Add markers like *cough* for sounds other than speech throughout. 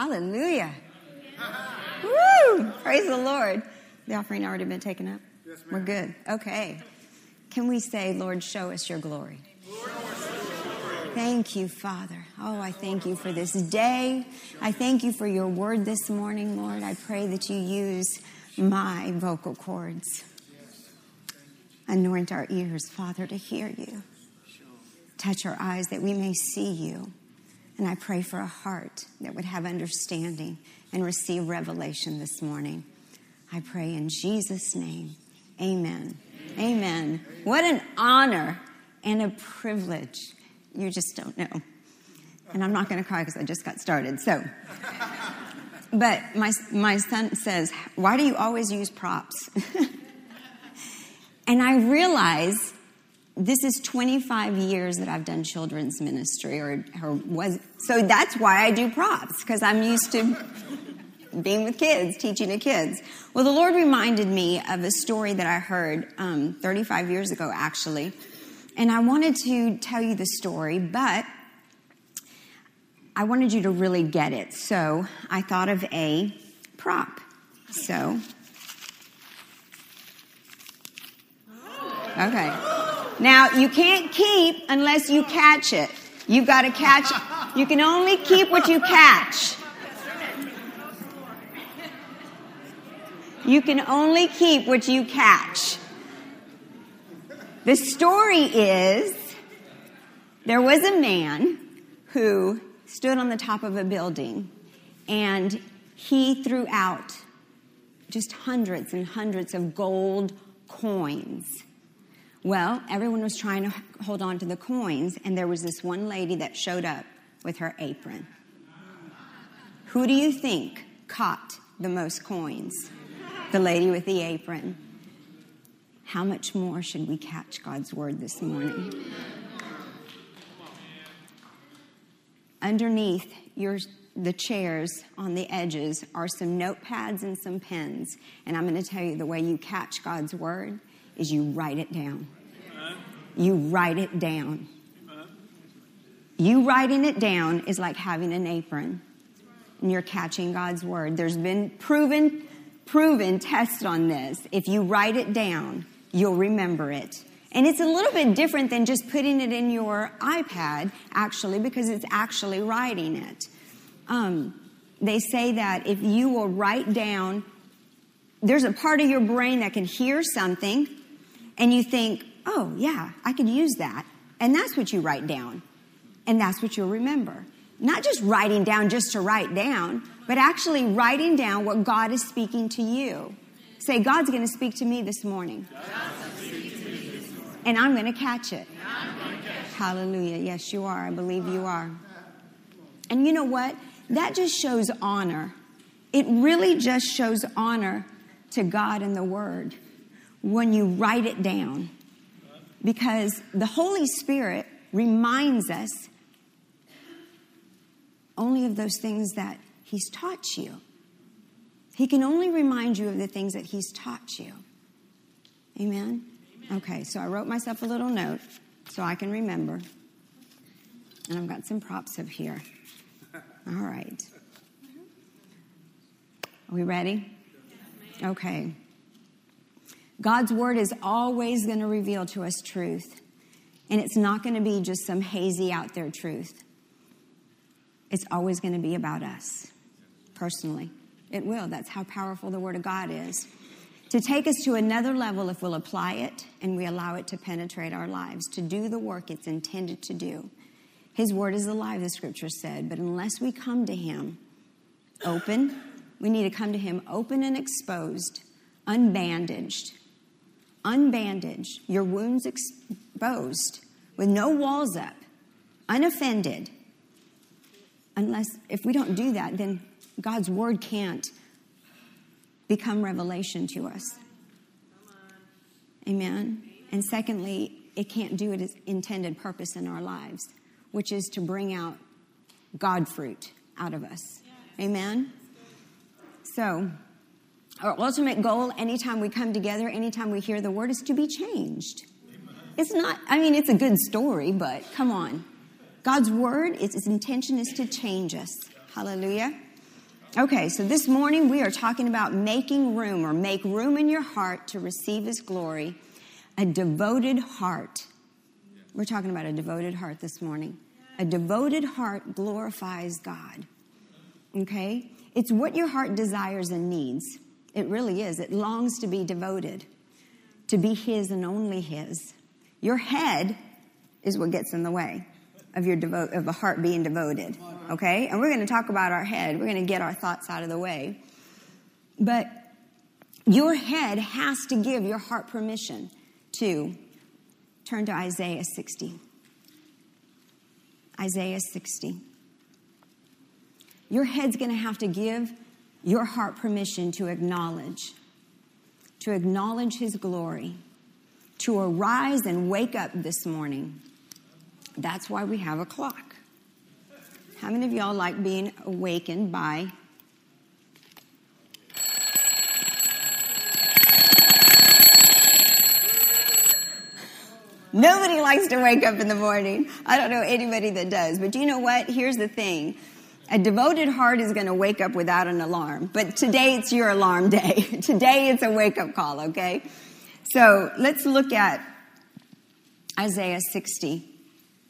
Hallelujah. Woo! Praise the Lord. The offering already been taken up? Yes, ma'am. We're good. Okay. Can we say, Lord, show us your glory? Thank you, Father. Oh, I thank you for this day. I thank you for your word this morning, Lord. I pray that you use my vocal cords. Anoint our ears, Father, to hear you. Touch our eyes that we may see you. And I pray for a heart that would have understanding and receive revelation this morning. I pray in Jesus' name. Amen. Amen. What an honor and a privilege. You just don't know. And I'm not going to cry because I just got started. So, but my, my son says, Why do you always use props? *laughs* and I realize this is 25 years that I've done children's ministry, or, or was so that's why I do props because I'm used to being with kids, teaching to kids. Well, the Lord reminded me of a story that I heard um, 35 years ago, actually, and I wanted to tell you the story, but I wanted you to really get it. So I thought of a prop. So, okay. Now, you can't keep unless you catch it. You've got to catch it. You can only keep what you catch. You can only keep what you catch. The story is there was a man who stood on the top of a building and he threw out just hundreds and hundreds of gold coins. Well, everyone was trying to hold on to the coins, and there was this one lady that showed up with her apron. Who do you think caught the most coins? The lady with the apron. How much more should we catch God's word this morning? Underneath your, the chairs on the edges are some notepads and some pens. And I'm going to tell you the way you catch God's word is you write it down. You write it down. You writing it down is like having an apron and you're catching God's word. There's been proven, proven test on this. If you write it down, you'll remember it. And it's a little bit different than just putting it in your iPad, actually, because it's actually writing it. Um, they say that if you will write down, there's a part of your brain that can hear something, and you think, oh, yeah, I could use that. And that's what you write down. And that's what you'll remember. Not just writing down just to write down, but actually writing down what God is speaking to you. Say, God's going to speak to me this morning. And I'm going to catch it. Hallelujah. Yes, you are. I believe you are. And you know what? That just shows honor. It really just shows honor to God and the Word when you write it down. Because the Holy Spirit reminds us only of those things that He's taught you. He can only remind you of the things that He's taught you. Amen? Okay, so I wrote myself a little note so I can remember. And I've got some props up here. All right. Are we ready? Okay. God's word is always going to reveal to us truth. And it's not going to be just some hazy out there truth. It's always going to be about us personally. It will. That's how powerful the word of God is. To take us to another level if we'll apply it and we allow it to penetrate our lives, to do the work it's intended to do. His word is alive, the scripture said, but unless we come to Him open, we need to come to Him open and exposed, unbandaged, unbandaged, your wounds exposed, with no walls up, unoffended. Unless, if we don't do that, then God's word can't become revelation to us. Amen. And secondly, it can't do its intended purpose in our lives, which is to bring out God fruit out of us. Amen. So, our ultimate goal anytime we come together, anytime we hear the word, is to be changed. It's not, I mean, it's a good story, but come on. God's word, its, its intention is to change us. Hallelujah. Okay, so this morning we are talking about making room or make room in your heart to receive His glory. A devoted heart. We're talking about a devoted heart this morning. A devoted heart glorifies God. Okay? It's what your heart desires and needs. It really is. It longs to be devoted, to be His and only His. Your head is what gets in the way of your devo- of a heart being devoted. Okay? And we're going to talk about our head. We're going to get our thoughts out of the way. But your head has to give your heart permission to turn to Isaiah 60. Isaiah 60. Your head's going to have to give your heart permission to acknowledge, to acknowledge His glory, to arise and wake up this morning. That's why we have a clock. How many of y'all like being awakened by Nobody likes to wake up in the morning. I don't know anybody that does. But you know what? Here's the thing. A devoted heart is going to wake up without an alarm. But today it's your alarm day. *laughs* today it's a wake up call, okay? So let's look at Isaiah 60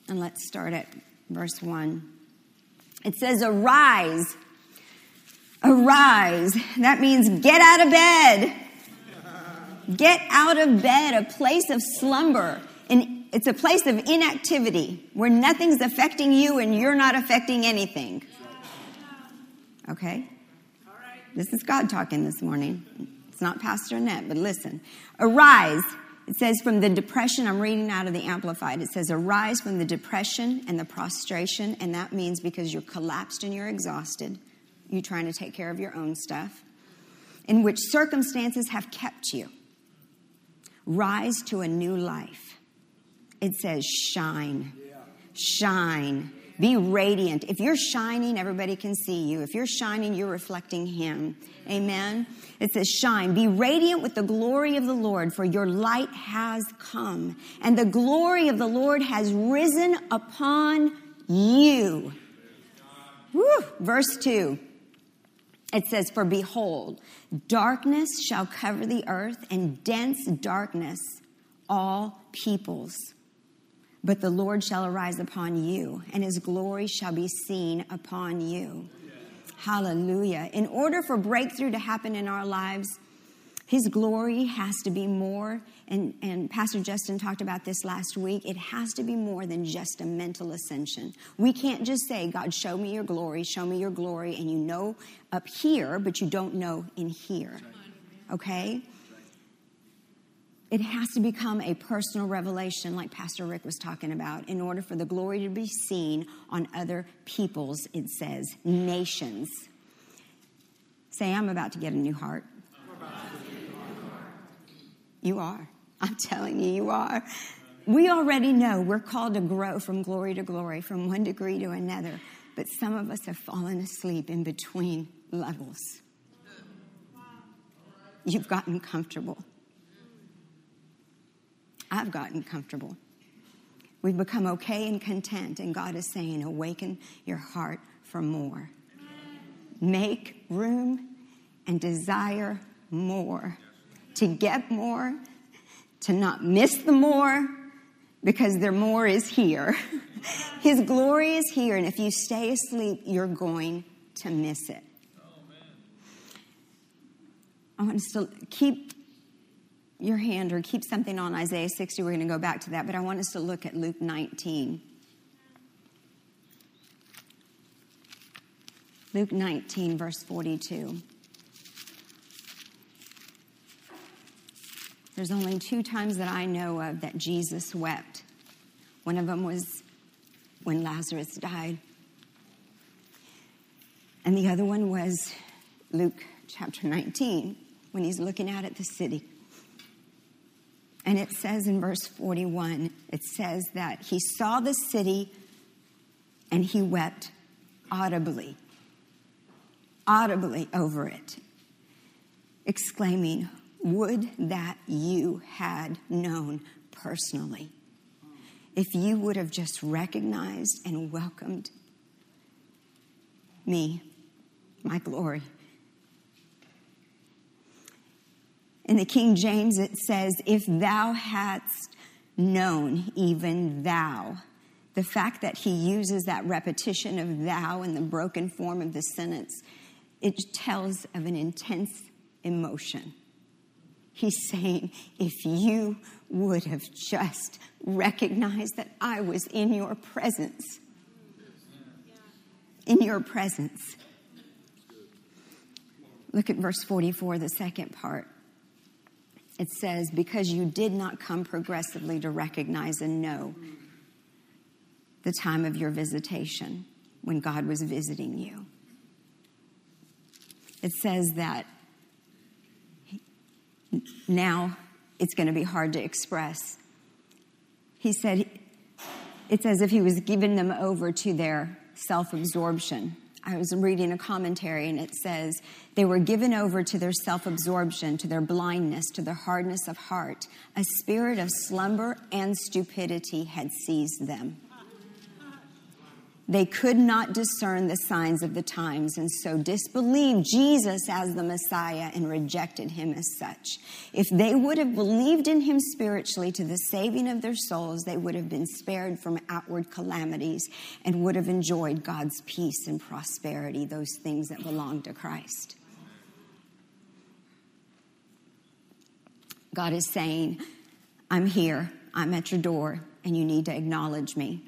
and let's start at verse 1. It says, Arise, arise. That means get out of bed. Get out of bed, a place of slumber. And it's a place of inactivity where nothing's affecting you and you're not affecting anything. Okay? All right. This is God talking this morning. It's not Pastor Annette, but listen. Arise. It says from the depression, I'm reading out of the Amplified. It says, Arise from the depression and the prostration, and that means because you're collapsed and you're exhausted, you're trying to take care of your own stuff, in which circumstances have kept you. Rise to a new life. It says, Shine. Shine. Be radiant. If you're shining, everybody can see you. If you're shining, you're reflecting Him. Amen. It says, Shine. Be radiant with the glory of the Lord, for your light has come, and the glory of the Lord has risen upon you. Woo. Verse 2. It says, For behold, darkness shall cover the earth, and dense darkness all peoples. But the Lord shall arise upon you, and his glory shall be seen upon you. Hallelujah. In order for breakthrough to happen in our lives, his glory has to be more, and, and Pastor Justin talked about this last week. It has to be more than just a mental ascension. We can't just say, God, show me your glory, show me your glory, and you know up here, but you don't know in here. Okay? It has to become a personal revelation, like Pastor Rick was talking about, in order for the glory to be seen on other peoples, it says, nations. Say, I'm about to get a new heart. You are. I'm telling you, you are. We already know we're called to grow from glory to glory, from one degree to another, but some of us have fallen asleep in between levels. You've gotten comfortable. I've gotten comfortable. We've become okay and content, and God is saying, Awaken your heart for more. Make room and desire more. To get more, to not miss the more, because their more is here. *laughs* His glory is here, and if you stay asleep, you're going to miss it. I want us to keep your hand or keep something on Isaiah 60. We're going to go back to that, but I want us to look at Luke 19. Luke 19, verse 42. There's only two times that I know of that Jesus wept. One of them was when Lazarus died, and the other one was Luke chapter 19 when he's looking out at the city. And it says in verse 41, it says that he saw the city and he wept audibly, audibly over it, exclaiming, Would that you had known personally. If you would have just recognized and welcomed me, my glory. In the King James, it says, If thou hadst known, even thou. The fact that he uses that repetition of thou in the broken form of the sentence, it tells of an intense emotion. He's saying, If you would have just recognized that I was in your presence, in your presence. Look at verse 44, the second part. It says, Because you did not come progressively to recognize and know the time of your visitation when God was visiting you. It says that now it's going to be hard to express. He said, it's as if he was giving them over to their self absorption. I was reading a commentary and it says, they were given over to their self absorption, to their blindness, to their hardness of heart. A spirit of slumber and stupidity had seized them. They could not discern the signs of the times and so disbelieved Jesus as the Messiah and rejected him as such. If they would have believed in him spiritually to the saving of their souls, they would have been spared from outward calamities and would have enjoyed God's peace and prosperity, those things that belong to Christ. God is saying, I'm here, I'm at your door, and you need to acknowledge me.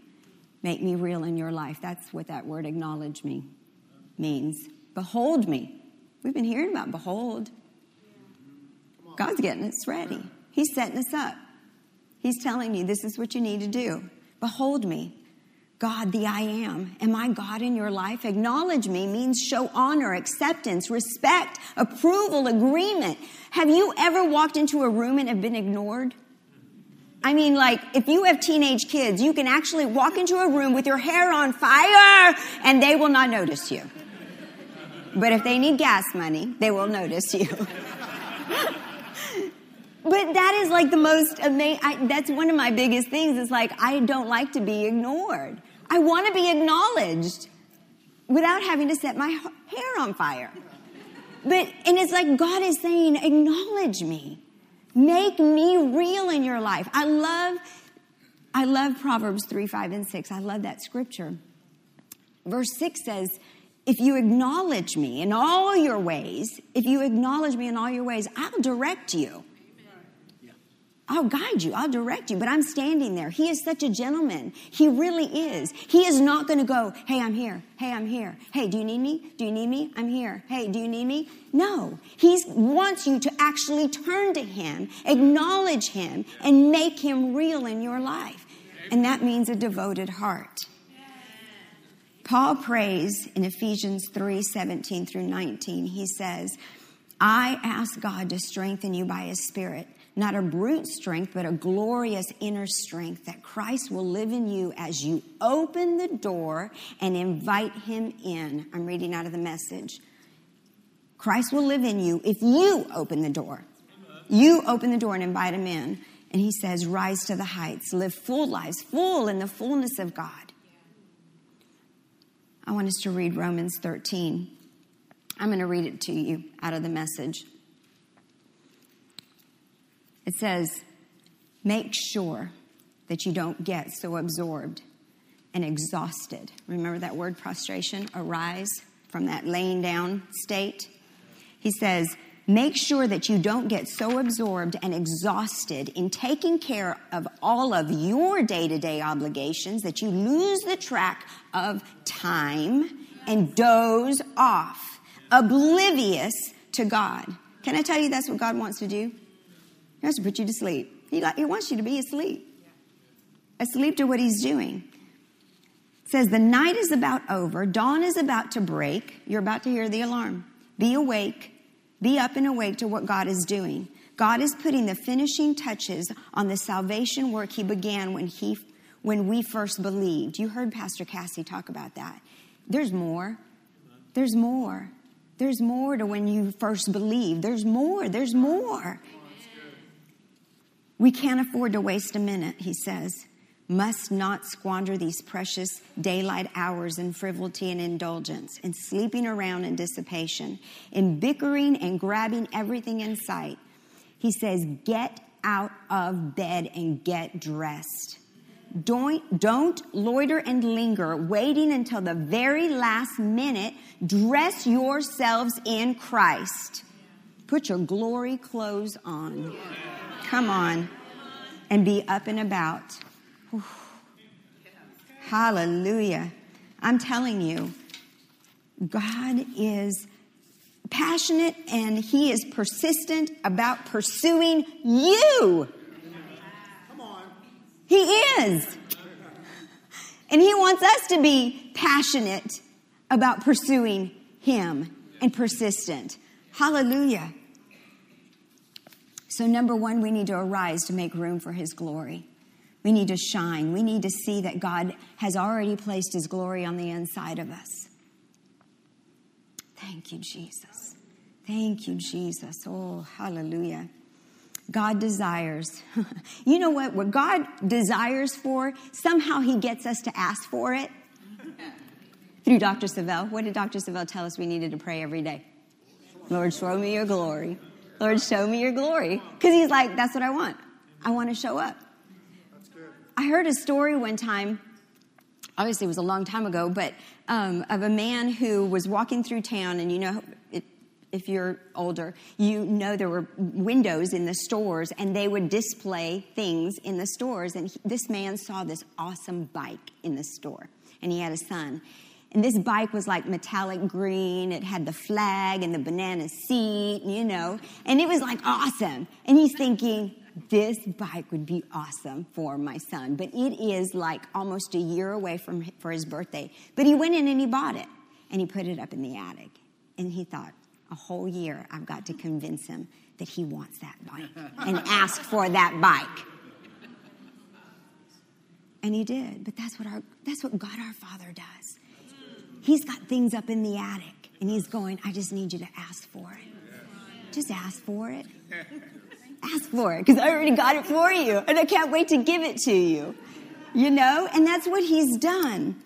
Make me real in your life. That's what that word acknowledge me means. Behold me. We've been hearing about behold. God's getting us ready. He's setting us up. He's telling you this is what you need to do. Behold me. God, the I am. Am I God in your life? Acknowledge me means show honor, acceptance, respect, approval, agreement. Have you ever walked into a room and have been ignored? I mean, like, if you have teenage kids, you can actually walk into a room with your hair on fire and they will not notice you. But if they need gas money, they will notice you. *laughs* but that is like the most amazing, that's one of my biggest things is like, I don't like to be ignored. I want to be acknowledged without having to set my hair on fire. But, and it's like God is saying, acknowledge me. Make me real in your life. I love, I love Proverbs 3, 5, and 6. I love that scripture. Verse 6 says, If you acknowledge me in all your ways, if you acknowledge me in all your ways, I'll direct you. I'll guide you, I'll direct you, but I'm standing there. He is such a gentleman. He really is. He is not going to go, hey, I'm here. Hey, I'm here. Hey, do you need me? Do you need me? I'm here. Hey, do you need me? No. He wants you to actually turn to Him, acknowledge Him, and make Him real in your life. And that means a devoted heart. Paul prays in Ephesians 3 17 through 19. He says, I ask God to strengthen you by His Spirit not a brute strength, but a glorious inner strength that Christ will live in you as you open the door and invite him in. I'm reading out of the message. Christ will live in you if you open the door. You open the door and invite him in. And he says, Rise to the heights, live full lives, full in the fullness of God. I want us to read Romans 13. I'm going to read it to you out of the message. It says, make sure that you don't get so absorbed and exhausted. Remember that word prostration? Arise from that laying down state. He says, make sure that you don't get so absorbed and exhausted in taking care of all of your day to day obligations that you lose the track of time and doze off, oblivious to God. Can I tell you that's what God wants to do? He wants to put you to sleep. He, he wants you to be asleep. Asleep to what he's doing. It says, The night is about over, dawn is about to break. You're about to hear the alarm. Be awake, be up and awake to what God is doing. God is putting the finishing touches on the salvation work he began when he when we first believed. You heard Pastor Cassie talk about that. There's more. There's more. There's more to when you first believe. There's more. There's more. We can't afford to waste a minute, he says. must not squander these precious daylight hours in frivolity and indulgence, in sleeping around and dissipation, in bickering and grabbing everything in sight. He says, Get out of bed and get dressed. Don't, don't loiter and linger, waiting until the very last minute. Dress yourselves in Christ. Put your glory clothes on. Come on. And be up and about. Hallelujah. I'm telling you, God is passionate and He is persistent about pursuing you. He is. And He wants us to be passionate about pursuing Him and persistent. Hallelujah. So, number one, we need to arise to make room for His glory. We need to shine. We need to see that God has already placed His glory on the inside of us. Thank you, Jesus. Thank you, Jesus. Oh, hallelujah. God desires. *laughs* you know what? What God desires for, somehow He gets us to ask for it. Through Dr. Savelle. What did Dr. Savelle tell us we needed to pray every day? Lord, show me your glory. Lord, show me your glory. Because He's like, that's what I want. I want to show up. I heard a story one time, obviously it was a long time ago, but um, of a man who was walking through town, and you know, it, if you're older, you know there were windows in the stores, and they would display things in the stores. And he, this man saw this awesome bike in the store, and he had a son. And this bike was like metallic green. It had the flag and the banana seat, you know, and it was like awesome. And he's thinking, this bike would be awesome for my son. But it is like almost a year away from for his birthday. But he went in and he bought it and he put it up in the attic. And he thought, a whole year I've got to convince him that he wants that bike and ask for that bike. And he did. But that's what our that's what God our Father does. He's got things up in the attic and he's going, I just need you to ask for it. Just ask for it. Ask for it because I already got it for you and I can't wait to give it to you. You know? And that's what he's done.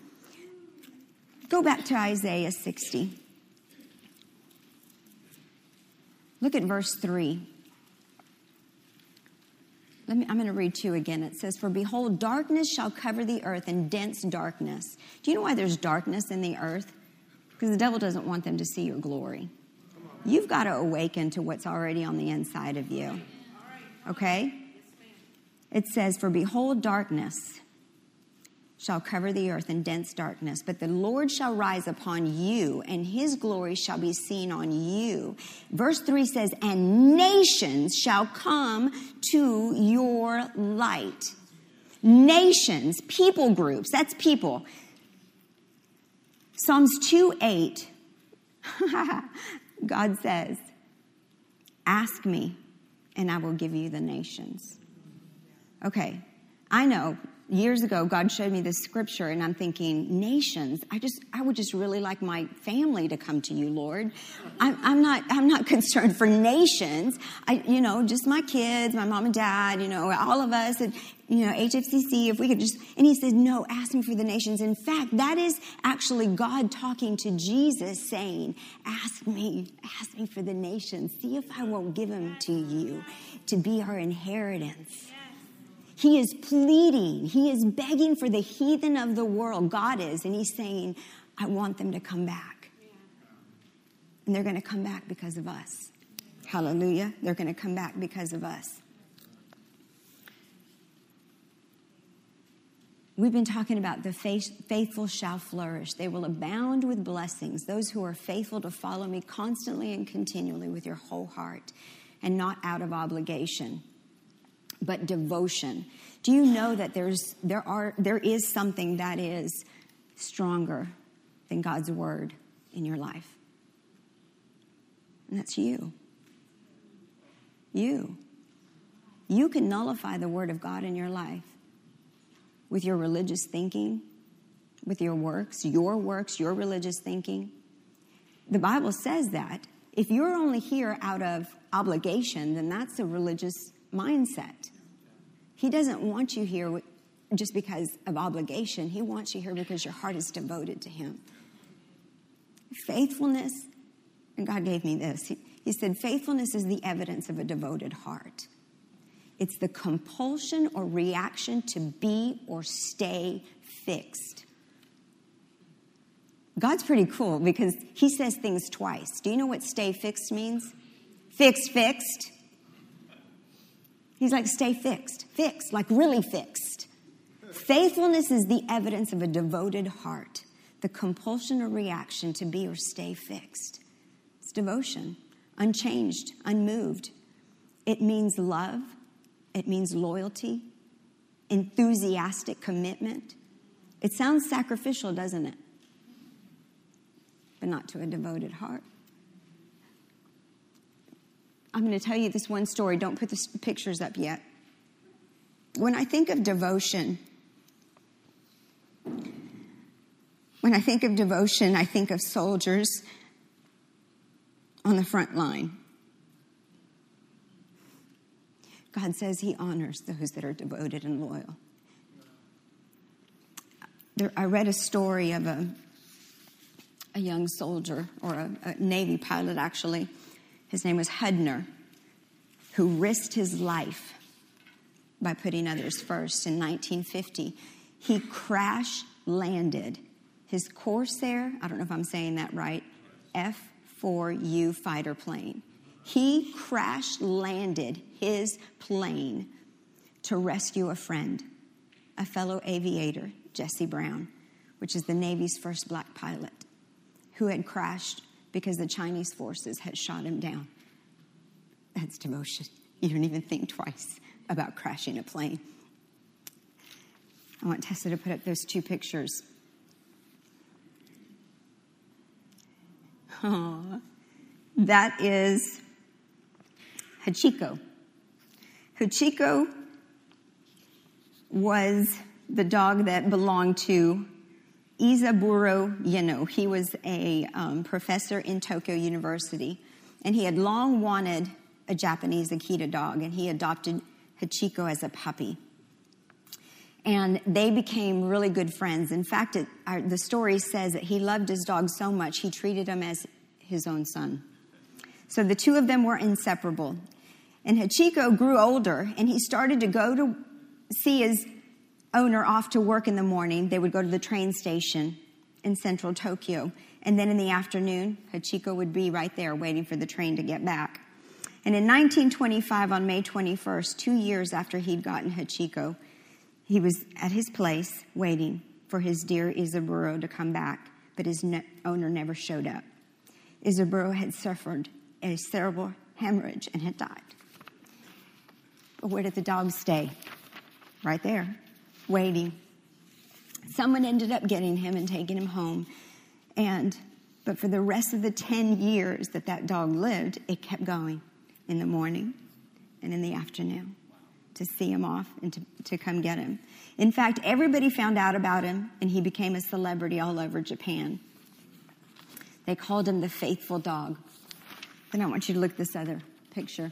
Go back to Isaiah 60. Look at verse 3. Let me, I'm going to read two again. It says, For behold, darkness shall cover the earth and dense darkness. Do you know why there's darkness in the earth? Because the devil doesn't want them to see your glory. You've got to awaken to what's already on the inside of you. Okay? It says, For behold, darkness shall cover the earth in dense darkness, but the Lord shall rise upon you, and his glory shall be seen on you. Verse 3 says, And nations shall come to your light. Nations, people groups, that's people. Psalms 2 8, *laughs* God says, Ask me, and I will give you the nations. Okay, I know years ago god showed me this scripture and i'm thinking nations i just i would just really like my family to come to you lord. I'm, I'm not i'm not *laughs* concerned for nations. I you know just my kids my mom and dad you know all of us and you know hfcc if we could just and he said no ask me for the nations. In fact that is actually god talking to jesus saying ask me ask me for the nations. See if i won't give them to you to be our inheritance he is pleading, he is begging for the heathen of the world. God is, and he's saying, I want them to come back. And they're going to come back because of us. Hallelujah. They're going to come back because of us. We've been talking about the faithful shall flourish. They will abound with blessings. Those who are faithful to follow me constantly and continually with your whole heart and not out of obligation but devotion. Do you know that there's, there, are, there is something that is stronger than God's word in your life? And that's you. You. You can nullify the word of God in your life with your religious thinking, with your works, your works, your religious thinking. The Bible says that. If you're only here out of obligation, then that's a religious mindset. He doesn't want you here just because of obligation. He wants you here because your heart is devoted to Him. Faithfulness, and God gave me this. He, he said, Faithfulness is the evidence of a devoted heart. It's the compulsion or reaction to be or stay fixed. God's pretty cool because He says things twice. Do you know what stay fixed means? Fixed, fixed. He's like, stay fixed, fixed, like really fixed. Faithfulness is the evidence of a devoted heart, the compulsion or reaction to be or stay fixed. It's devotion, unchanged, unmoved. It means love, it means loyalty, enthusiastic commitment. It sounds sacrificial, doesn't it? But not to a devoted heart. I'm going to tell you this one story. Don't put the pictures up yet. When I think of devotion, when I think of devotion, I think of soldiers on the front line. God says He honors those that are devoted and loyal. There, I read a story of a, a young soldier, or a, a Navy pilot actually. His name was Hudner, who risked his life by putting others first in 1950. He crash landed his Corsair, I don't know if I'm saying that right, F 4U fighter plane he crash landed his plane to rescue a friend, a fellow aviator, Jesse Brown, which is the Navy's first black pilot, who had crashed because the Chinese forces had shot him down. That's devotion. You don't even think twice about crashing a plane. I want Tessa to put up those two pictures. Oh, that is Hachiko. Hachiko was the dog that belonged to Isaburo Ueno. He was a um, professor in Tokyo University, and he had long wanted a Japanese Akita dog, and he adopted Hachiko as a puppy. And they became really good friends. In fact, it, our, the story says that he loved his dog so much, he treated him as his own son. So the two of them were inseparable. And Hachiko grew older and he started to go to see his owner off to work in the morning. They would go to the train station in central Tokyo. And then in the afternoon, Hachiko would be right there waiting for the train to get back. And in 1925, on May 21st, two years after he'd gotten Hachiko, he was at his place waiting for his dear Isaburo to come back, but his ne- owner never showed up. Isaburo had suffered a cerebral hemorrhage and had died. But where did the dog stay? Right there, waiting. Someone ended up getting him and taking him home. And but for the rest of the 10 years that that dog lived, it kept going in the morning and in the afternoon to see him off and to, to come get him. In fact, everybody found out about him and he became a celebrity all over Japan. They called him the faithful dog. Then I want you to look at this other picture.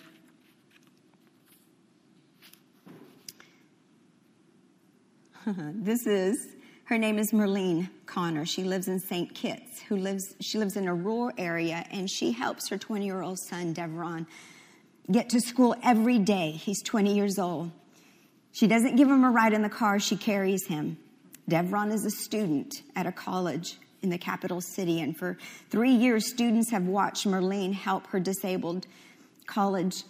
*laughs* this is her name is Merlene Connor. She lives in St. Kitts. Who lives? She lives in a rural area, and she helps her 20 year old son Devron get to school every day. He's 20 years old. She doesn't give him a ride in the car; she carries him. Devron is a student at a college in the capital city, and for three years, students have watched Merlene help her disabled college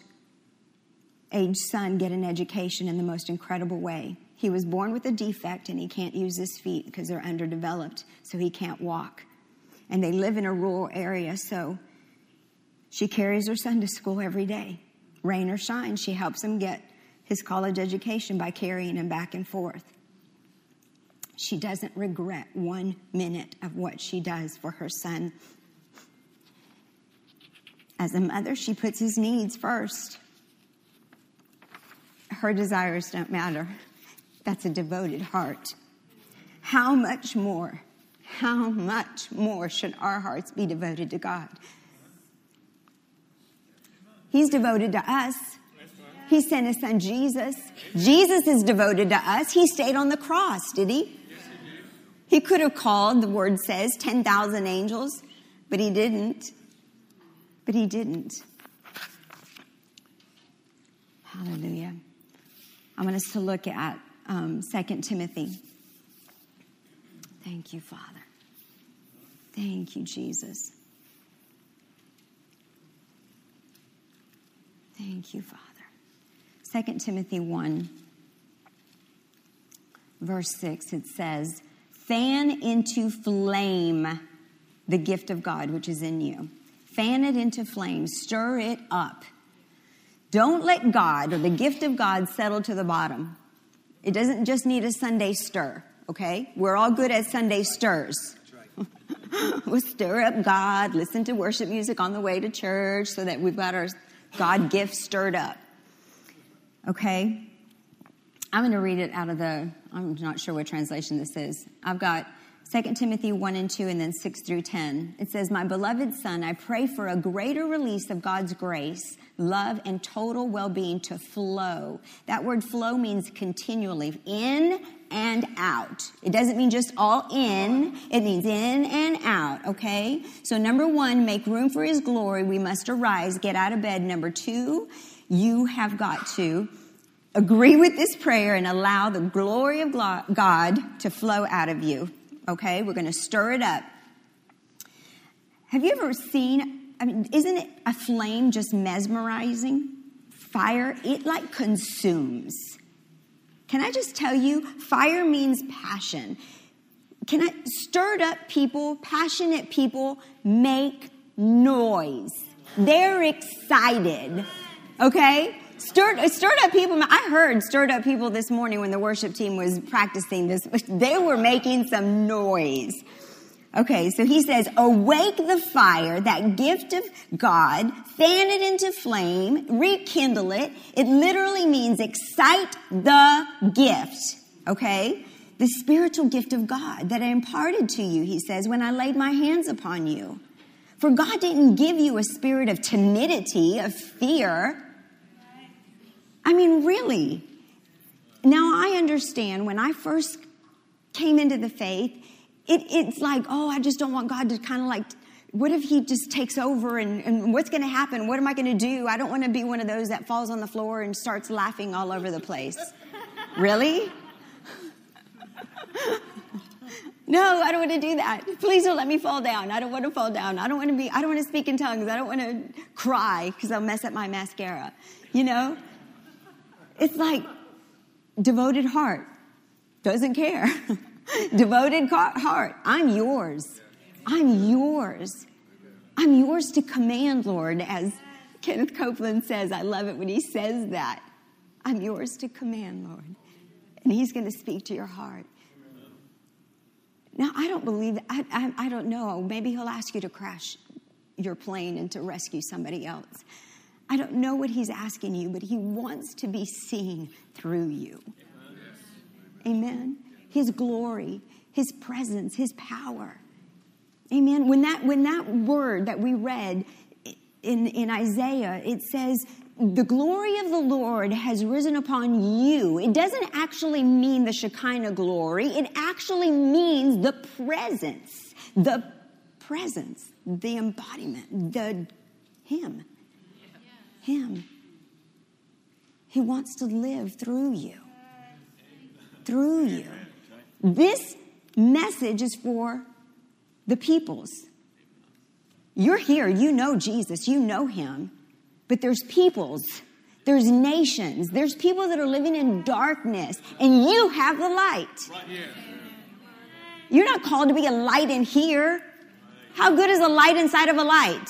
age son get an education in the most incredible way. He was born with a defect and he can't use his feet because they're underdeveloped, so he can't walk. And they live in a rural area, so she carries her son to school every day. Rain or shine, she helps him get his college education by carrying him back and forth. She doesn't regret one minute of what she does for her son. As a mother, she puts his needs first. Her desires don't matter. That's a devoted heart. How much more, how much more should our hearts be devoted to God? He's devoted to us. He sent his son Jesus. Jesus is devoted to us. He stayed on the cross, did he? He could have called, the word says, 10,000 angels, but he didn't. But he didn't. Hallelujah. I want us to look at um, 2 Timothy. Thank you, Father. Thank you, Jesus. Thank you, Father. 2 Timothy 1, verse 6, it says, Fan into flame the gift of God which is in you. Fan it into flame, stir it up. Don't let God or the gift of God settle to the bottom. It doesn't just need a Sunday stir, okay? We're all good at Sunday stirs. *laughs* we'll stir up God, listen to worship music on the way to church so that we've got our God gift stirred up. Okay? I'm going to read it out of the, I'm not sure what translation this is. I've got 2 Timothy 1 and 2 and then 6 through 10. It says, My beloved son, I pray for a greater release of God's grace, love, and total well being to flow. That word flow means continually, in and out. It doesn't mean just all in, it means in and out, okay? So, number one, make room for his glory. We must arise, get out of bed. Number two, you have got to agree with this prayer and allow the glory of God to flow out of you. Okay, we're going to stir it up. Have you ever seen? I mean, isn't it a flame just mesmerizing? Fire, it like consumes. Can I just tell you, fire means passion. Can I stirred up people, passionate people make noise. They're excited. Okay? Stirred, stirred up people. I heard stirred up people this morning when the worship team was practicing this. *laughs* They were making some noise. Okay, so he says, awake the fire, that gift of God, fan it into flame, rekindle it. It literally means excite the gift. Okay? The spiritual gift of God that I imparted to you, he says, when I laid my hands upon you. For God didn't give you a spirit of timidity, of fear, I mean, really. Now, I understand when I first came into the faith, it, it's like, oh, I just don't want God to kind of like, what if He just takes over and, and what's going to happen? What am I going to do? I don't want to be one of those that falls on the floor and starts laughing all over the place. really? *laughs* No, I don't want to do that. Please don't let me fall down. I don't want to fall down. I don't want to be, I don't want to speak in tongues. I don't want to cry because I'll mess up my mascara. You know? It's like devoted heart, doesn't care. *laughs* devoted heart, I'm yours. I'm yours. I'm yours to command, Lord, as Kenneth Copeland says. I love it when he says that. I'm yours to command, Lord. And he's going to speak to your heart. Now, I don't believe, I, I, I don't know. Maybe he'll ask you to crash your plane and to rescue somebody else. I don't know what he's asking you, but he wants to be seen through you. Amen. His glory, his presence, his power. Amen. When that when that word that we read in, in Isaiah, it says, the glory of the Lord has risen upon you. It doesn't actually mean the Shekinah glory. It actually means the presence, the presence, the embodiment, the Him. Him. He wants to live through you. Through you. This message is for the peoples. You're here, you know Jesus, you know him, but there's peoples, there's nations, there's people that are living in darkness, and you have the light. You're not called to be a light in here. How good is a light inside of a light?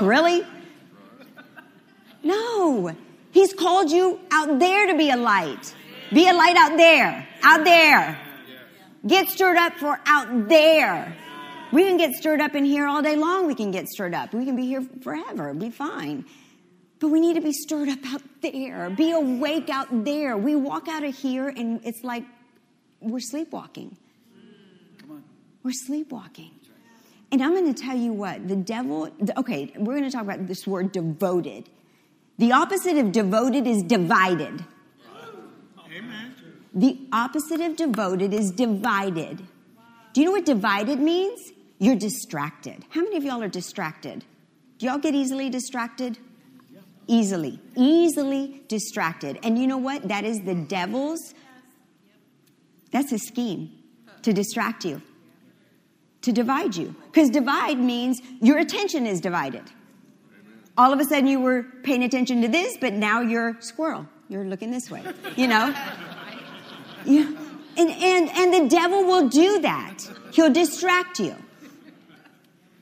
really? No. He's called you out there to be a light. Be a light out there. Out there. Get stirred up for out there. We can get stirred up in here all day long. We can get stirred up. We can be here forever. Be fine. But we need to be stirred up out there. Be awake out there. We walk out of here and it's like we're sleepwalking. We're sleepwalking. And I'm going to tell you what, the devil, okay, we're going to talk about this word devoted. The opposite of devoted is divided. Amen. The opposite of devoted is divided. Do you know what divided means? You're distracted. How many of y'all are distracted? Do y'all get easily distracted? Easily. Easily distracted. And you know what? That is the devil's, that's a scheme to distract you, to divide you. Because divide means your attention is divided. All of a sudden you were paying attention to this, but now you're squirrel. You're looking this way, you know? *laughs* And, and, and the devil will do that. He'll distract you.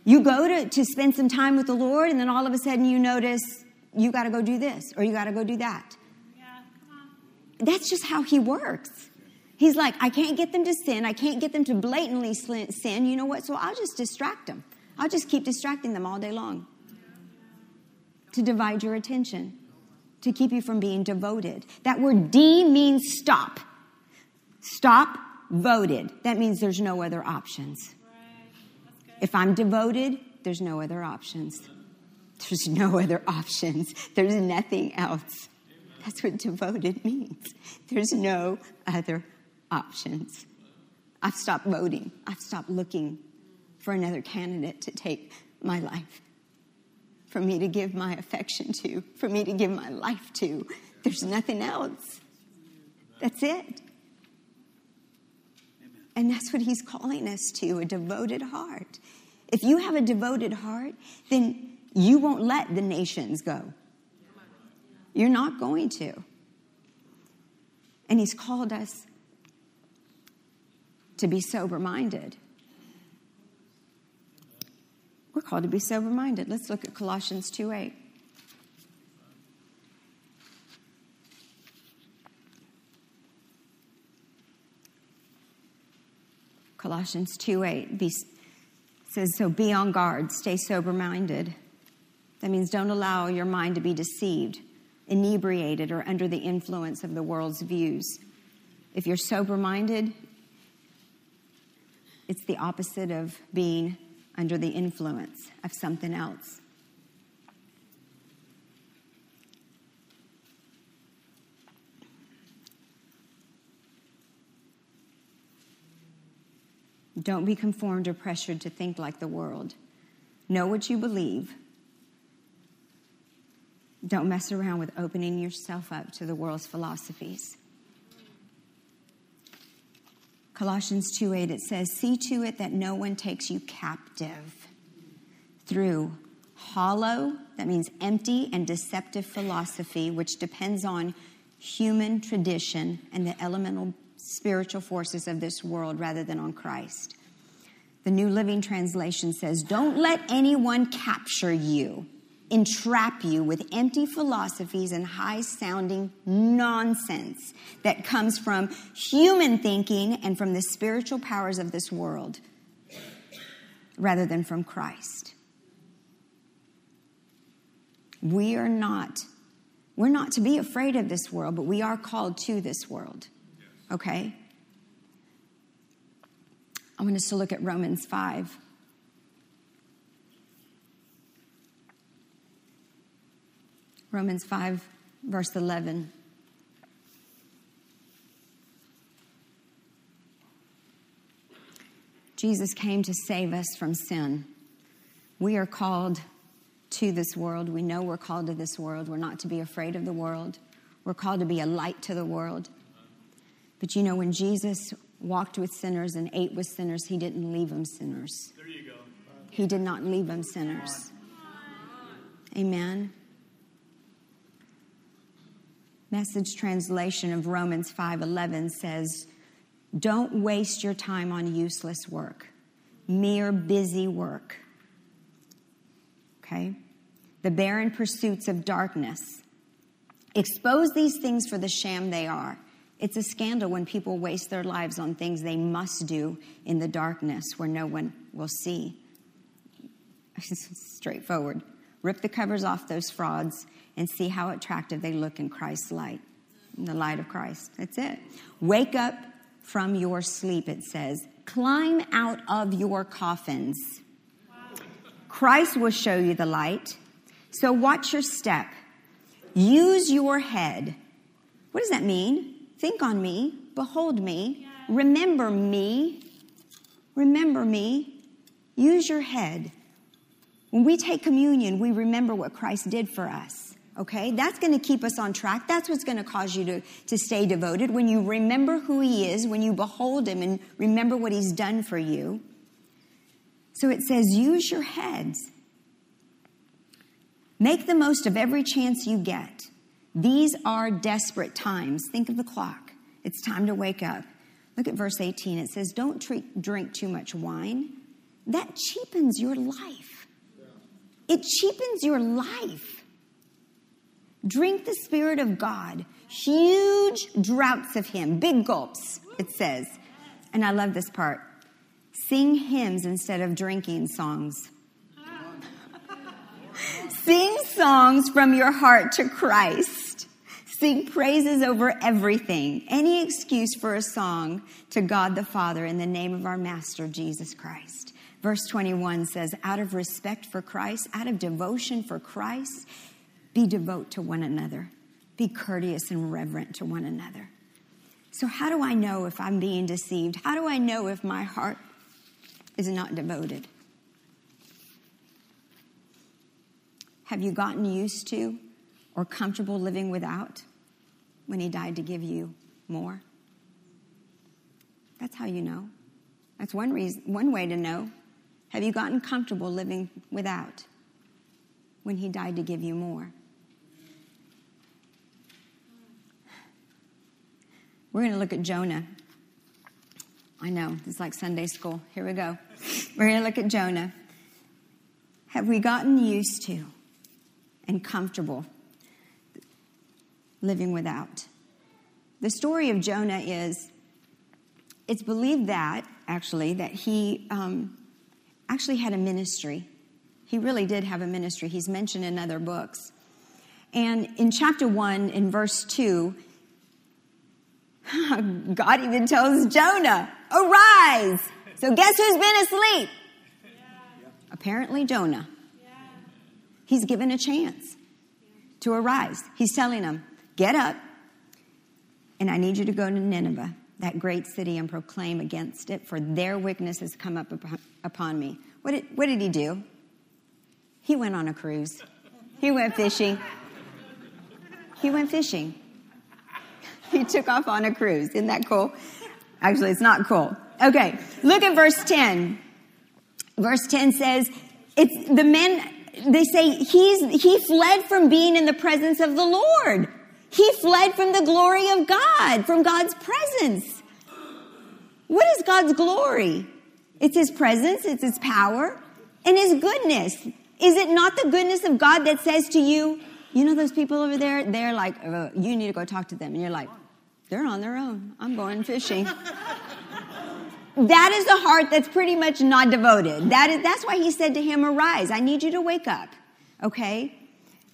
You go to, to spend some time with the Lord, and then all of a sudden you notice you got to go do this or you got to go do that. Yeah. That's just how he works. He's like, I can't get them to sin. I can't get them to blatantly sin. You know what? So I'll just distract them. I'll just keep distracting them all day long to divide your attention, to keep you from being devoted. That word D means stop. Stop, voted. That means there's no other options. If I'm devoted, there's no other options. There's no other options. There's nothing else. That's what devoted means. There's no other options. I've stopped voting. I've stopped looking for another candidate to take my life, for me to give my affection to, for me to give my life to. There's nothing else. That's it. And that's what he's calling us to a devoted heart. If you have a devoted heart, then you won't let the nations go. You're not going to. And he's called us to be sober minded. We're called to be sober minded. Let's look at Colossians 2 8. Colossians 2 8 be, says, So be on guard, stay sober minded. That means don't allow your mind to be deceived, inebriated, or under the influence of the world's views. If you're sober minded, it's the opposite of being under the influence of something else. Don't be conformed or pressured to think like the world. Know what you believe. Don't mess around with opening yourself up to the world's philosophies. Colossians 2 8, it says, See to it that no one takes you captive through hollow, that means empty and deceptive philosophy, which depends on human tradition and the elemental spiritual forces of this world rather than on Christ. The New Living Translation says, Don't let anyone capture you, entrap you with empty philosophies and high sounding nonsense that comes from human thinking and from the spiritual powers of this world rather than from Christ. We are not, we're not to be afraid of this world, but we are called to this world. Okay? I want us to look at Romans 5. Romans 5, verse 11. Jesus came to save us from sin. We are called to this world. We know we're called to this world. We're not to be afraid of the world. We're called to be a light to the world. But you know, when Jesus walked with sinners and ate with sinners, he didn't leave them sinners. There you go. He did not leave them sinners. Amen. Message translation of Romans 5:11 says, "Don't waste your time on useless work, mere busy work." Okay? The barren pursuits of darkness. Expose these things for the sham they are. It's a scandal when people waste their lives on things they must do in the darkness where no one will see. *laughs* Straightforward. Rip the covers off those frauds and see how attractive they look in Christ's light, in the light of Christ. That's it. Wake up from your sleep, it says. Climb out of your coffins. Christ will show you the light. So watch your step. Use your head. What does that mean? Think on me, behold me, remember me, remember me. Use your head. When we take communion, we remember what Christ did for us. Okay? That's going to keep us on track. That's what's going to cause you to, to stay devoted. When you remember who He is, when you behold Him and remember what He's done for you. So it says, use your heads. Make the most of every chance you get. These are desperate times. Think of the clock. It's time to wake up. Look at verse 18. It says, Don't drink too much wine. That cheapens your life. It cheapens your life. Drink the Spirit of God. Huge draughts of Him, big gulps, it says. And I love this part. Sing hymns instead of drinking songs. Sing songs from your heart to Christ. Sing praises over everything. Any excuse for a song to God the Father in the name of our Master Jesus Christ. Verse 21 says, out of respect for Christ, out of devotion for Christ, be devote to one another. Be courteous and reverent to one another. So, how do I know if I'm being deceived? How do I know if my heart is not devoted? Have you gotten used to or comfortable living without when He died to give you more? That's how you know. That's one reason, one way to know. Have you gotten comfortable living without when He died to give you more? We're going to look at Jonah. I know, it's like Sunday school. Here we go. We're going to look at Jonah. Have we gotten used to and comfortable living without. The story of Jonah is it's believed that, actually, that he um, actually had a ministry. He really did have a ministry. He's mentioned in other books. And in chapter 1, in verse 2, *laughs* God even tells Jonah, Arise! So guess who's been asleep? Yeah. Apparently, Jonah. He's given a chance to arise. He's telling them, Get up, and I need you to go to Nineveh, that great city, and proclaim against it, for their wickedness has come up upon me. What did, what did he do? He went on a cruise, he went fishing. He went fishing. He took off on a cruise. Isn't that cool? Actually, it's not cool. Okay, look at verse 10. Verse 10 says, it's the men they say he's, he fled from being in the presence of the Lord. He fled from the glory of God, from God's presence. What is God's glory? It's his presence, it's his power, and his goodness. Is it not the goodness of God that says to you, you know those people over there? They're like, uh, you need to go talk to them. And you're like, they're on their own. I'm going fishing. that is a heart that's pretty much not devoted. That is, that's why he said to him, Arise, I need you to wake up. Okay?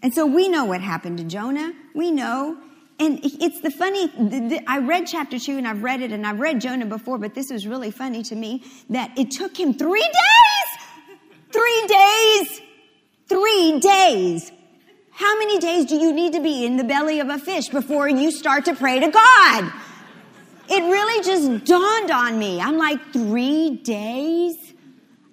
And so we know what happened to Jonah. We know. And it's the funny, the, the, I read chapter two and I've read it and I've read Jonah before, but this was really funny to me that it took him three days! Three days! Three days! How many days do you need to be in the belly of a fish before you start to pray to God? it really just dawned on me. I'm like, three days?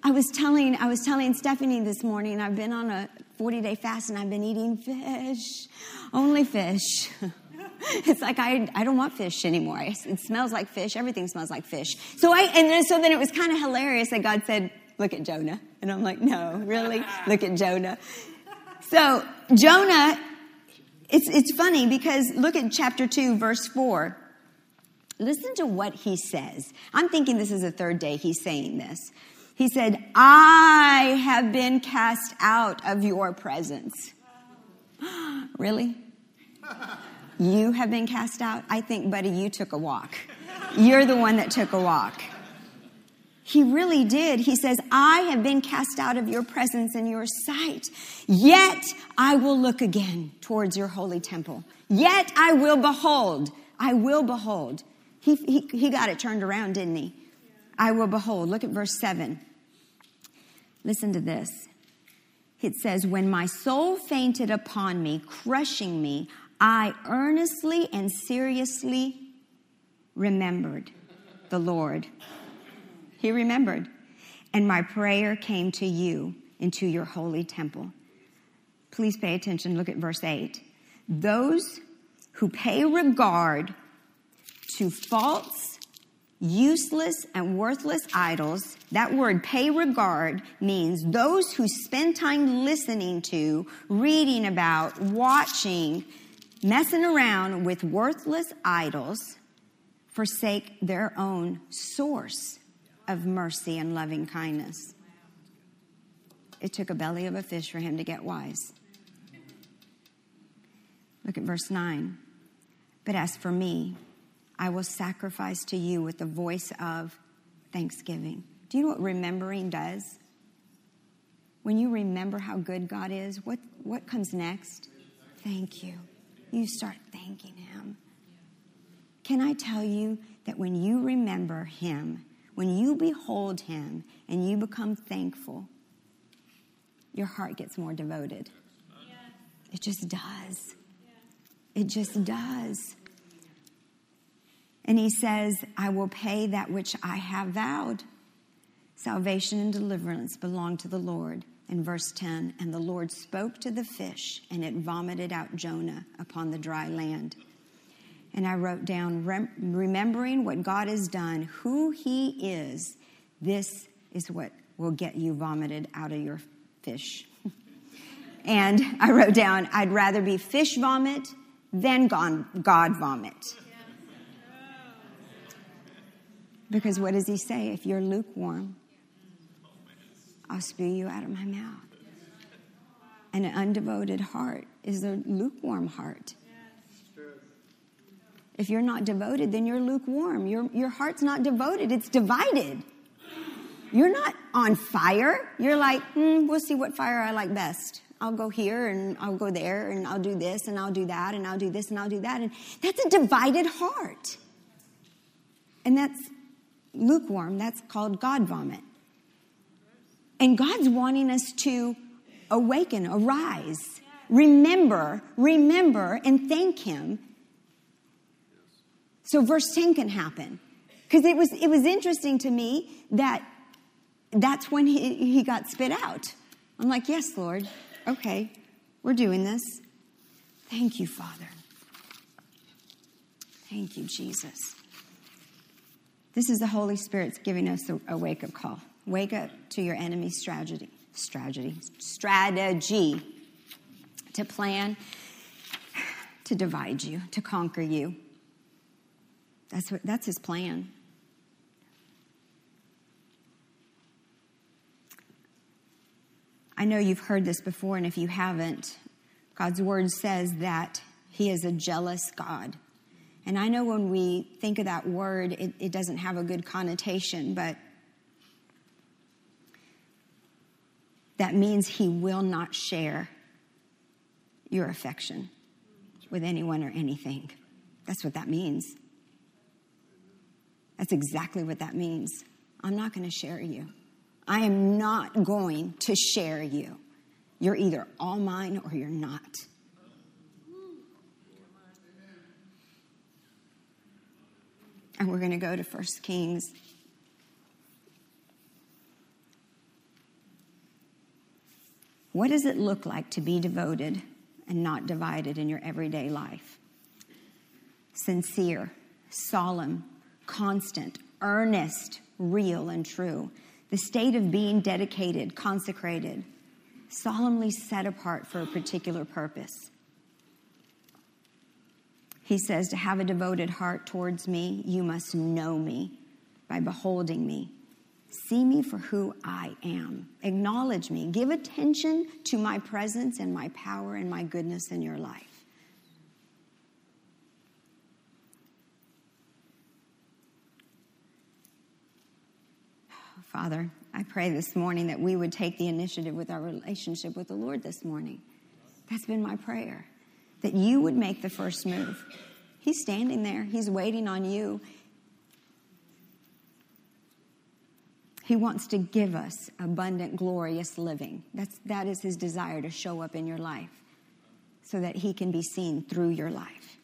I was telling, I was telling Stephanie this morning, I've been on a 40 day fast and I've been eating fish, only fish. *laughs* it's like I, I don't want fish anymore. It smells like fish. Everything smells like fish. So I and then, so then it was kind of hilarious that God said, "Look at Jonah," and I'm like, "No, really? Look at Jonah." So Jonah, it's it's funny because look at chapter two, verse four. Listen to what he says. I'm thinking this is the third day he's saying this. He said, I have been cast out of your presence. *gasps* really? You have been cast out? I think, buddy, you took a walk. You're the one that took a walk. He really did. He says, I have been cast out of your presence and your sight. Yet I will look again towards your holy temple. Yet I will behold. I will behold he, he, he got it turned around, didn't he? I will behold. Look at verse 7. Listen to this. it says, When my soul fainted upon me, crushing me, I earnestly and seriously remembered the Lord. He remembered. And my prayer came to you into your holy temple. Please pay attention. Look at verse 8. Those who pay regard to false, useless, and worthless idols, that word pay regard means those who spend time listening to, reading about, watching, messing around with worthless idols forsake their own source of mercy and loving kindness. It took a belly of a fish for him to get wise. Look at verse 9. But as for me, I will sacrifice to you with the voice of thanksgiving. Do you know what remembering does? When you remember how good God is, what, what comes next? Thank you. You start thanking Him. Can I tell you that when you remember Him, when you behold Him and you become thankful, your heart gets more devoted? It just does. It just does. And he says, I will pay that which I have vowed. Salvation and deliverance belong to the Lord. In verse 10, and the Lord spoke to the fish, and it vomited out Jonah upon the dry land. And I wrote down, remembering what God has done, who he is, this is what will get you vomited out of your fish. *laughs* and I wrote down, I'd rather be fish vomit than God vomit. Because what does he say? If you're lukewarm, I'll spew you out of my mouth. And an undevoted heart is a lukewarm heart. If you're not devoted, then you're lukewarm. Your, your heart's not devoted, it's divided. You're not on fire. You're like, hmm, we'll see what fire I like best. I'll go here and I'll go there and I'll do this and I'll do that and I'll do this and I'll do that. And that's a divided heart. And that's lukewarm. That's called God vomit. And God's wanting us to awaken, arise, remember, remember, and thank Him. So verse 10 can happen. Because it was, it was interesting to me that that's when he, he got spit out. I'm like, yes, Lord. Okay, we're doing this. Thank you, Father. Thank you, Jesus. This is the Holy Spirit's giving us a, a wake up call. Wake up to your enemy's strategy, strategy, strategy to plan, to divide you, to conquer you. That's, what, that's his plan. I know you've heard this before, and if you haven't, God's word says that he is a jealous God. And I know when we think of that word, it, it doesn't have a good connotation, but that means he will not share your affection with anyone or anything. That's what that means. That's exactly what that means. I'm not going to share you. I am not going to share you. You're either all mine or you're not. And we're going to go to 1 Kings. What does it look like to be devoted and not divided in your everyday life? Sincere, solemn, constant, earnest, real, and true. The state of being dedicated, consecrated, solemnly set apart for a particular purpose. He says, To have a devoted heart towards me, you must know me by beholding me. See me for who I am. Acknowledge me. Give attention to my presence and my power and my goodness in your life. Father, I pray this morning that we would take the initiative with our relationship with the Lord this morning. That's been my prayer that you would make the first move. He's standing there, He's waiting on you. He wants to give us abundant, glorious living. That's, that is His desire to show up in your life so that He can be seen through your life.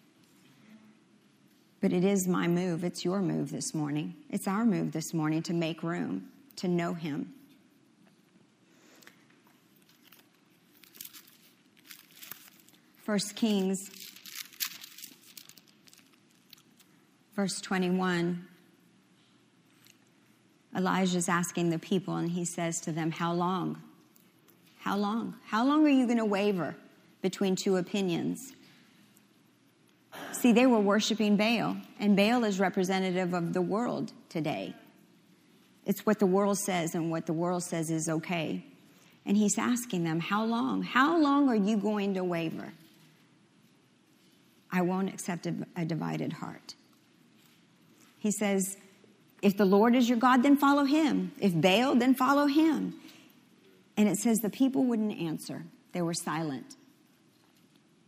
But it is my move, it's your move this morning. It's our move this morning to make room, to know Him. First Kings, verse 21. Elijah's asking the people, and he says to them, How long? How long? How long are you going to waver between two opinions? See, they were worshiping Baal, and Baal is representative of the world today. It's what the world says, and what the world says is okay. And he's asking them, How long? How long are you going to waver? I won't accept a, a divided heart. He says, if the Lord is your God, then follow him. If Baal, then follow him. And it says the people wouldn't answer, they were silent.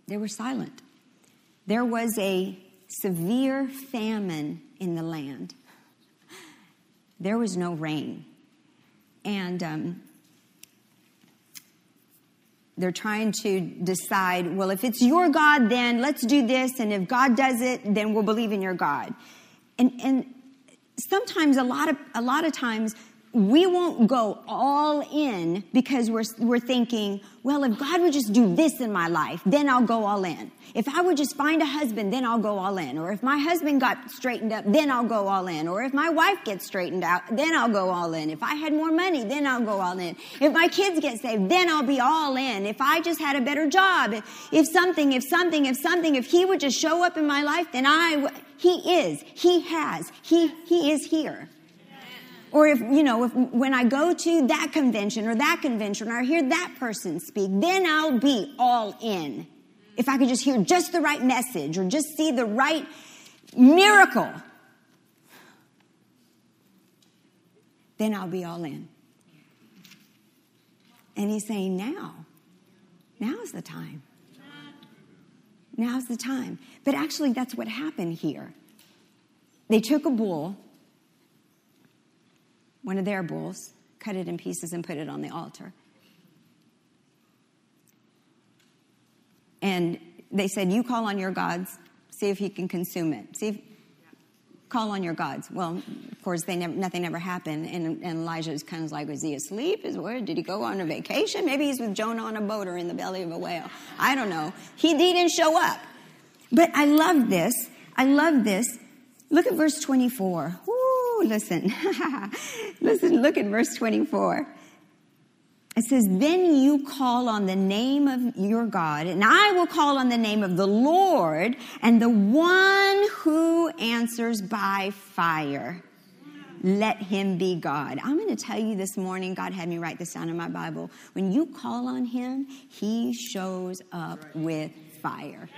They were silent. There was a severe famine in the land, there was no rain. And um, they're trying to decide well, if it's your God, then let's do this. And if God does it, then we'll believe in your God. And, and sometimes a lot of a lot of times we won't go all in because we're, we're thinking, well, if God would just do this in my life, then I'll go all in. If I would just find a husband, then I'll go all in. Or if my husband got straightened up, then I'll go all in. Or if my wife gets straightened out, then I'll go all in. If I had more money, then I'll go all in. If my kids get saved, then I'll be all in. If I just had a better job, if something, if something, if something, if he would just show up in my life, then I, he is, he has, he, he is here. Or if, you know, if when I go to that convention or that convention or I hear that person speak, then I'll be all in. If I could just hear just the right message or just see the right miracle, then I'll be all in. And he's saying, now, now's the time. Now's the time. But actually, that's what happened here. They took a bull one of their bulls, cut it in pieces, and put it on the altar. And they said, You call on your gods, see if he can consume it. See if, call on your gods. Well, of course, they never, nothing ever happened. And, and Elijah is kind of like, was he asleep? Is where? Did he go on a vacation? Maybe he's with Jonah on a boat or in the belly of a whale. I don't know. He, he didn't show up. But I love this. I love this. Look at verse 24. Woo listen. *laughs* listen, look at verse 24. It says, Then you call on the name of your God, and I will call on the name of the Lord, and the one who answers by fire. Let him be God. I'm going to tell you this morning, God had me write this down in my Bible. When you call on him, he shows up with fire.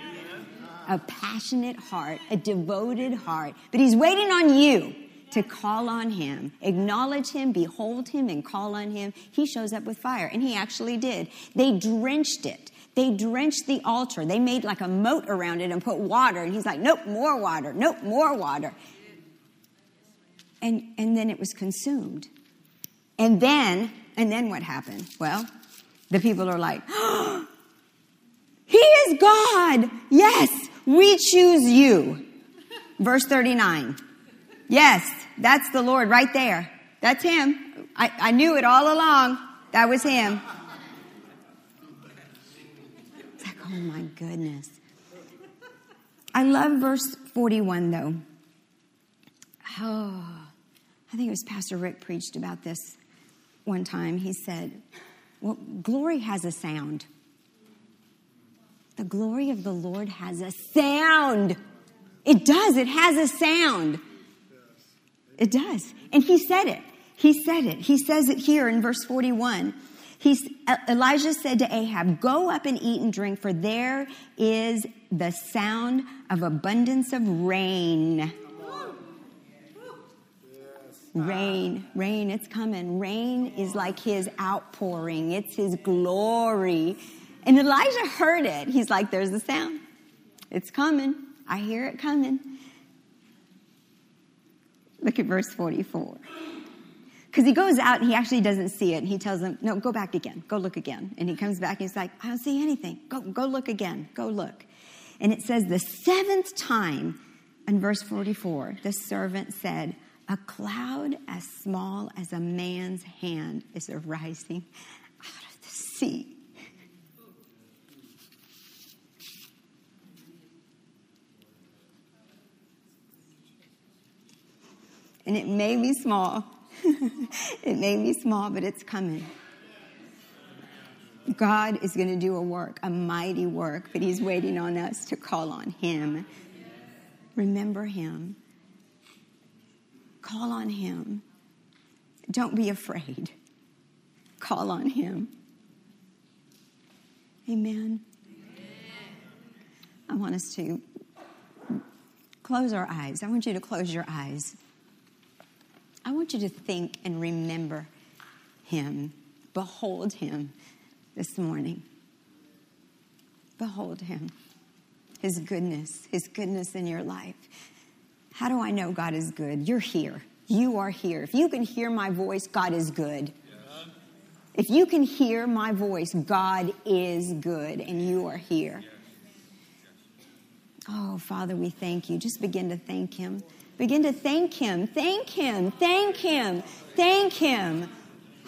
A passionate heart, a devoted heart, but he's waiting on you to call on him, acknowledge him, behold him, and call on him, he shows up with fire. And he actually did. They drenched it. They drenched the altar. They made like a moat around it and put water. And he's like, nope, more water. Nope, more water. And, and then it was consumed. And then, and then what happened? Well, the people are like, oh, *gasps* He is God. Yes, we choose you. Verse 39. Yes, that's the Lord right there. That's Him. I, I knew it all along. That was Him. It's like, oh my goodness. I love verse 41 though. Oh, I think it was Pastor Rick preached about this one time. He said, Well, glory has a sound. The glory of the Lord has a sound. It does, it has a sound. It does. And he said it. He said it. He says it here in verse 41. He's, Elijah said to Ahab, Go up and eat and drink, for there is the sound of abundance of rain. Rain, rain, it's coming. Rain is like his outpouring, it's his glory. And Elijah heard it. He's like, There's the sound. It's coming. I hear it coming. Look at verse 44. because he goes out and he actually doesn't see it. And he tells them, No, go back again. Go look again. And he comes back and he's like, I don't see anything. Go, go look again. Go look. And it says, The seventh time in verse 44, the servant said, A cloud as small as a man's hand is arising out of the sea. And it may be small. *laughs* it may be small, but it's coming. God is going to do a work, a mighty work, but He's waiting on us to call on Him. Remember Him. Call on Him. Don't be afraid. Call on Him. Amen. I want us to close our eyes. I want you to close your eyes. I want you to think and remember him, behold him this morning. Behold him, his goodness, his goodness in your life. How do I know God is good? You're here. You are here. If you can hear my voice, God is good. If you can hear my voice, God is good, and you are here. Oh, Father, we thank you. Just begin to thank him. Begin to thank Him, thank Him, thank Him, thank Him.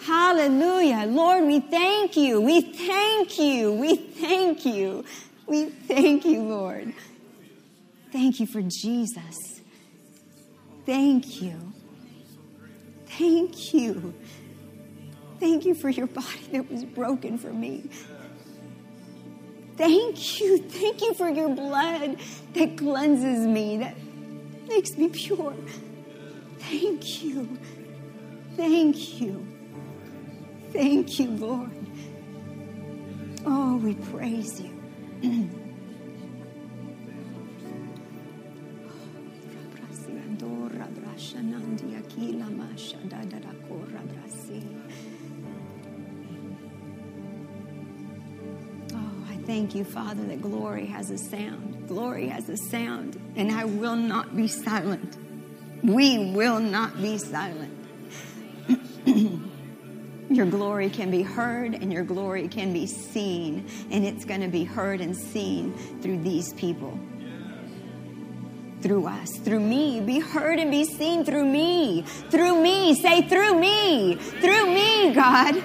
Hallelujah. Lord, we thank you. We thank you. We thank you. We thank you, Lord. Thank you for Jesus. Thank you. Thank you. Thank you for your body that was broken for me. Thank you. Thank you for your blood that cleanses me, that makes me pure. Thank you. Thank you. Thank you, Lord. Oh, we praise you. Oh, I thank you, Father, that glory has a sound. Glory has a sound, and I will not be silent. We will not be silent. *clears throat* your glory can be heard and your glory can be seen, and it's going to be heard and seen through these people. Through us, through me, be heard and be seen through me, through me. Say, through me, through me, God.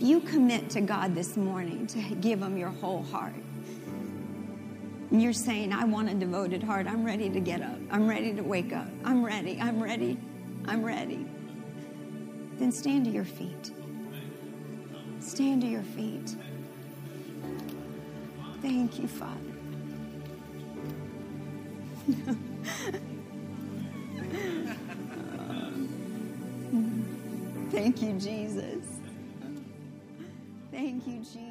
If you commit to God this morning to give Him your whole heart, and you're saying, I want a devoted heart, I'm ready to get up, I'm ready to wake up, I'm ready, I'm ready, I'm ready, then stand to your feet. Stand to your feet. Thank you, Father. *laughs* Thank you, Jesus. Thank you, Jesus.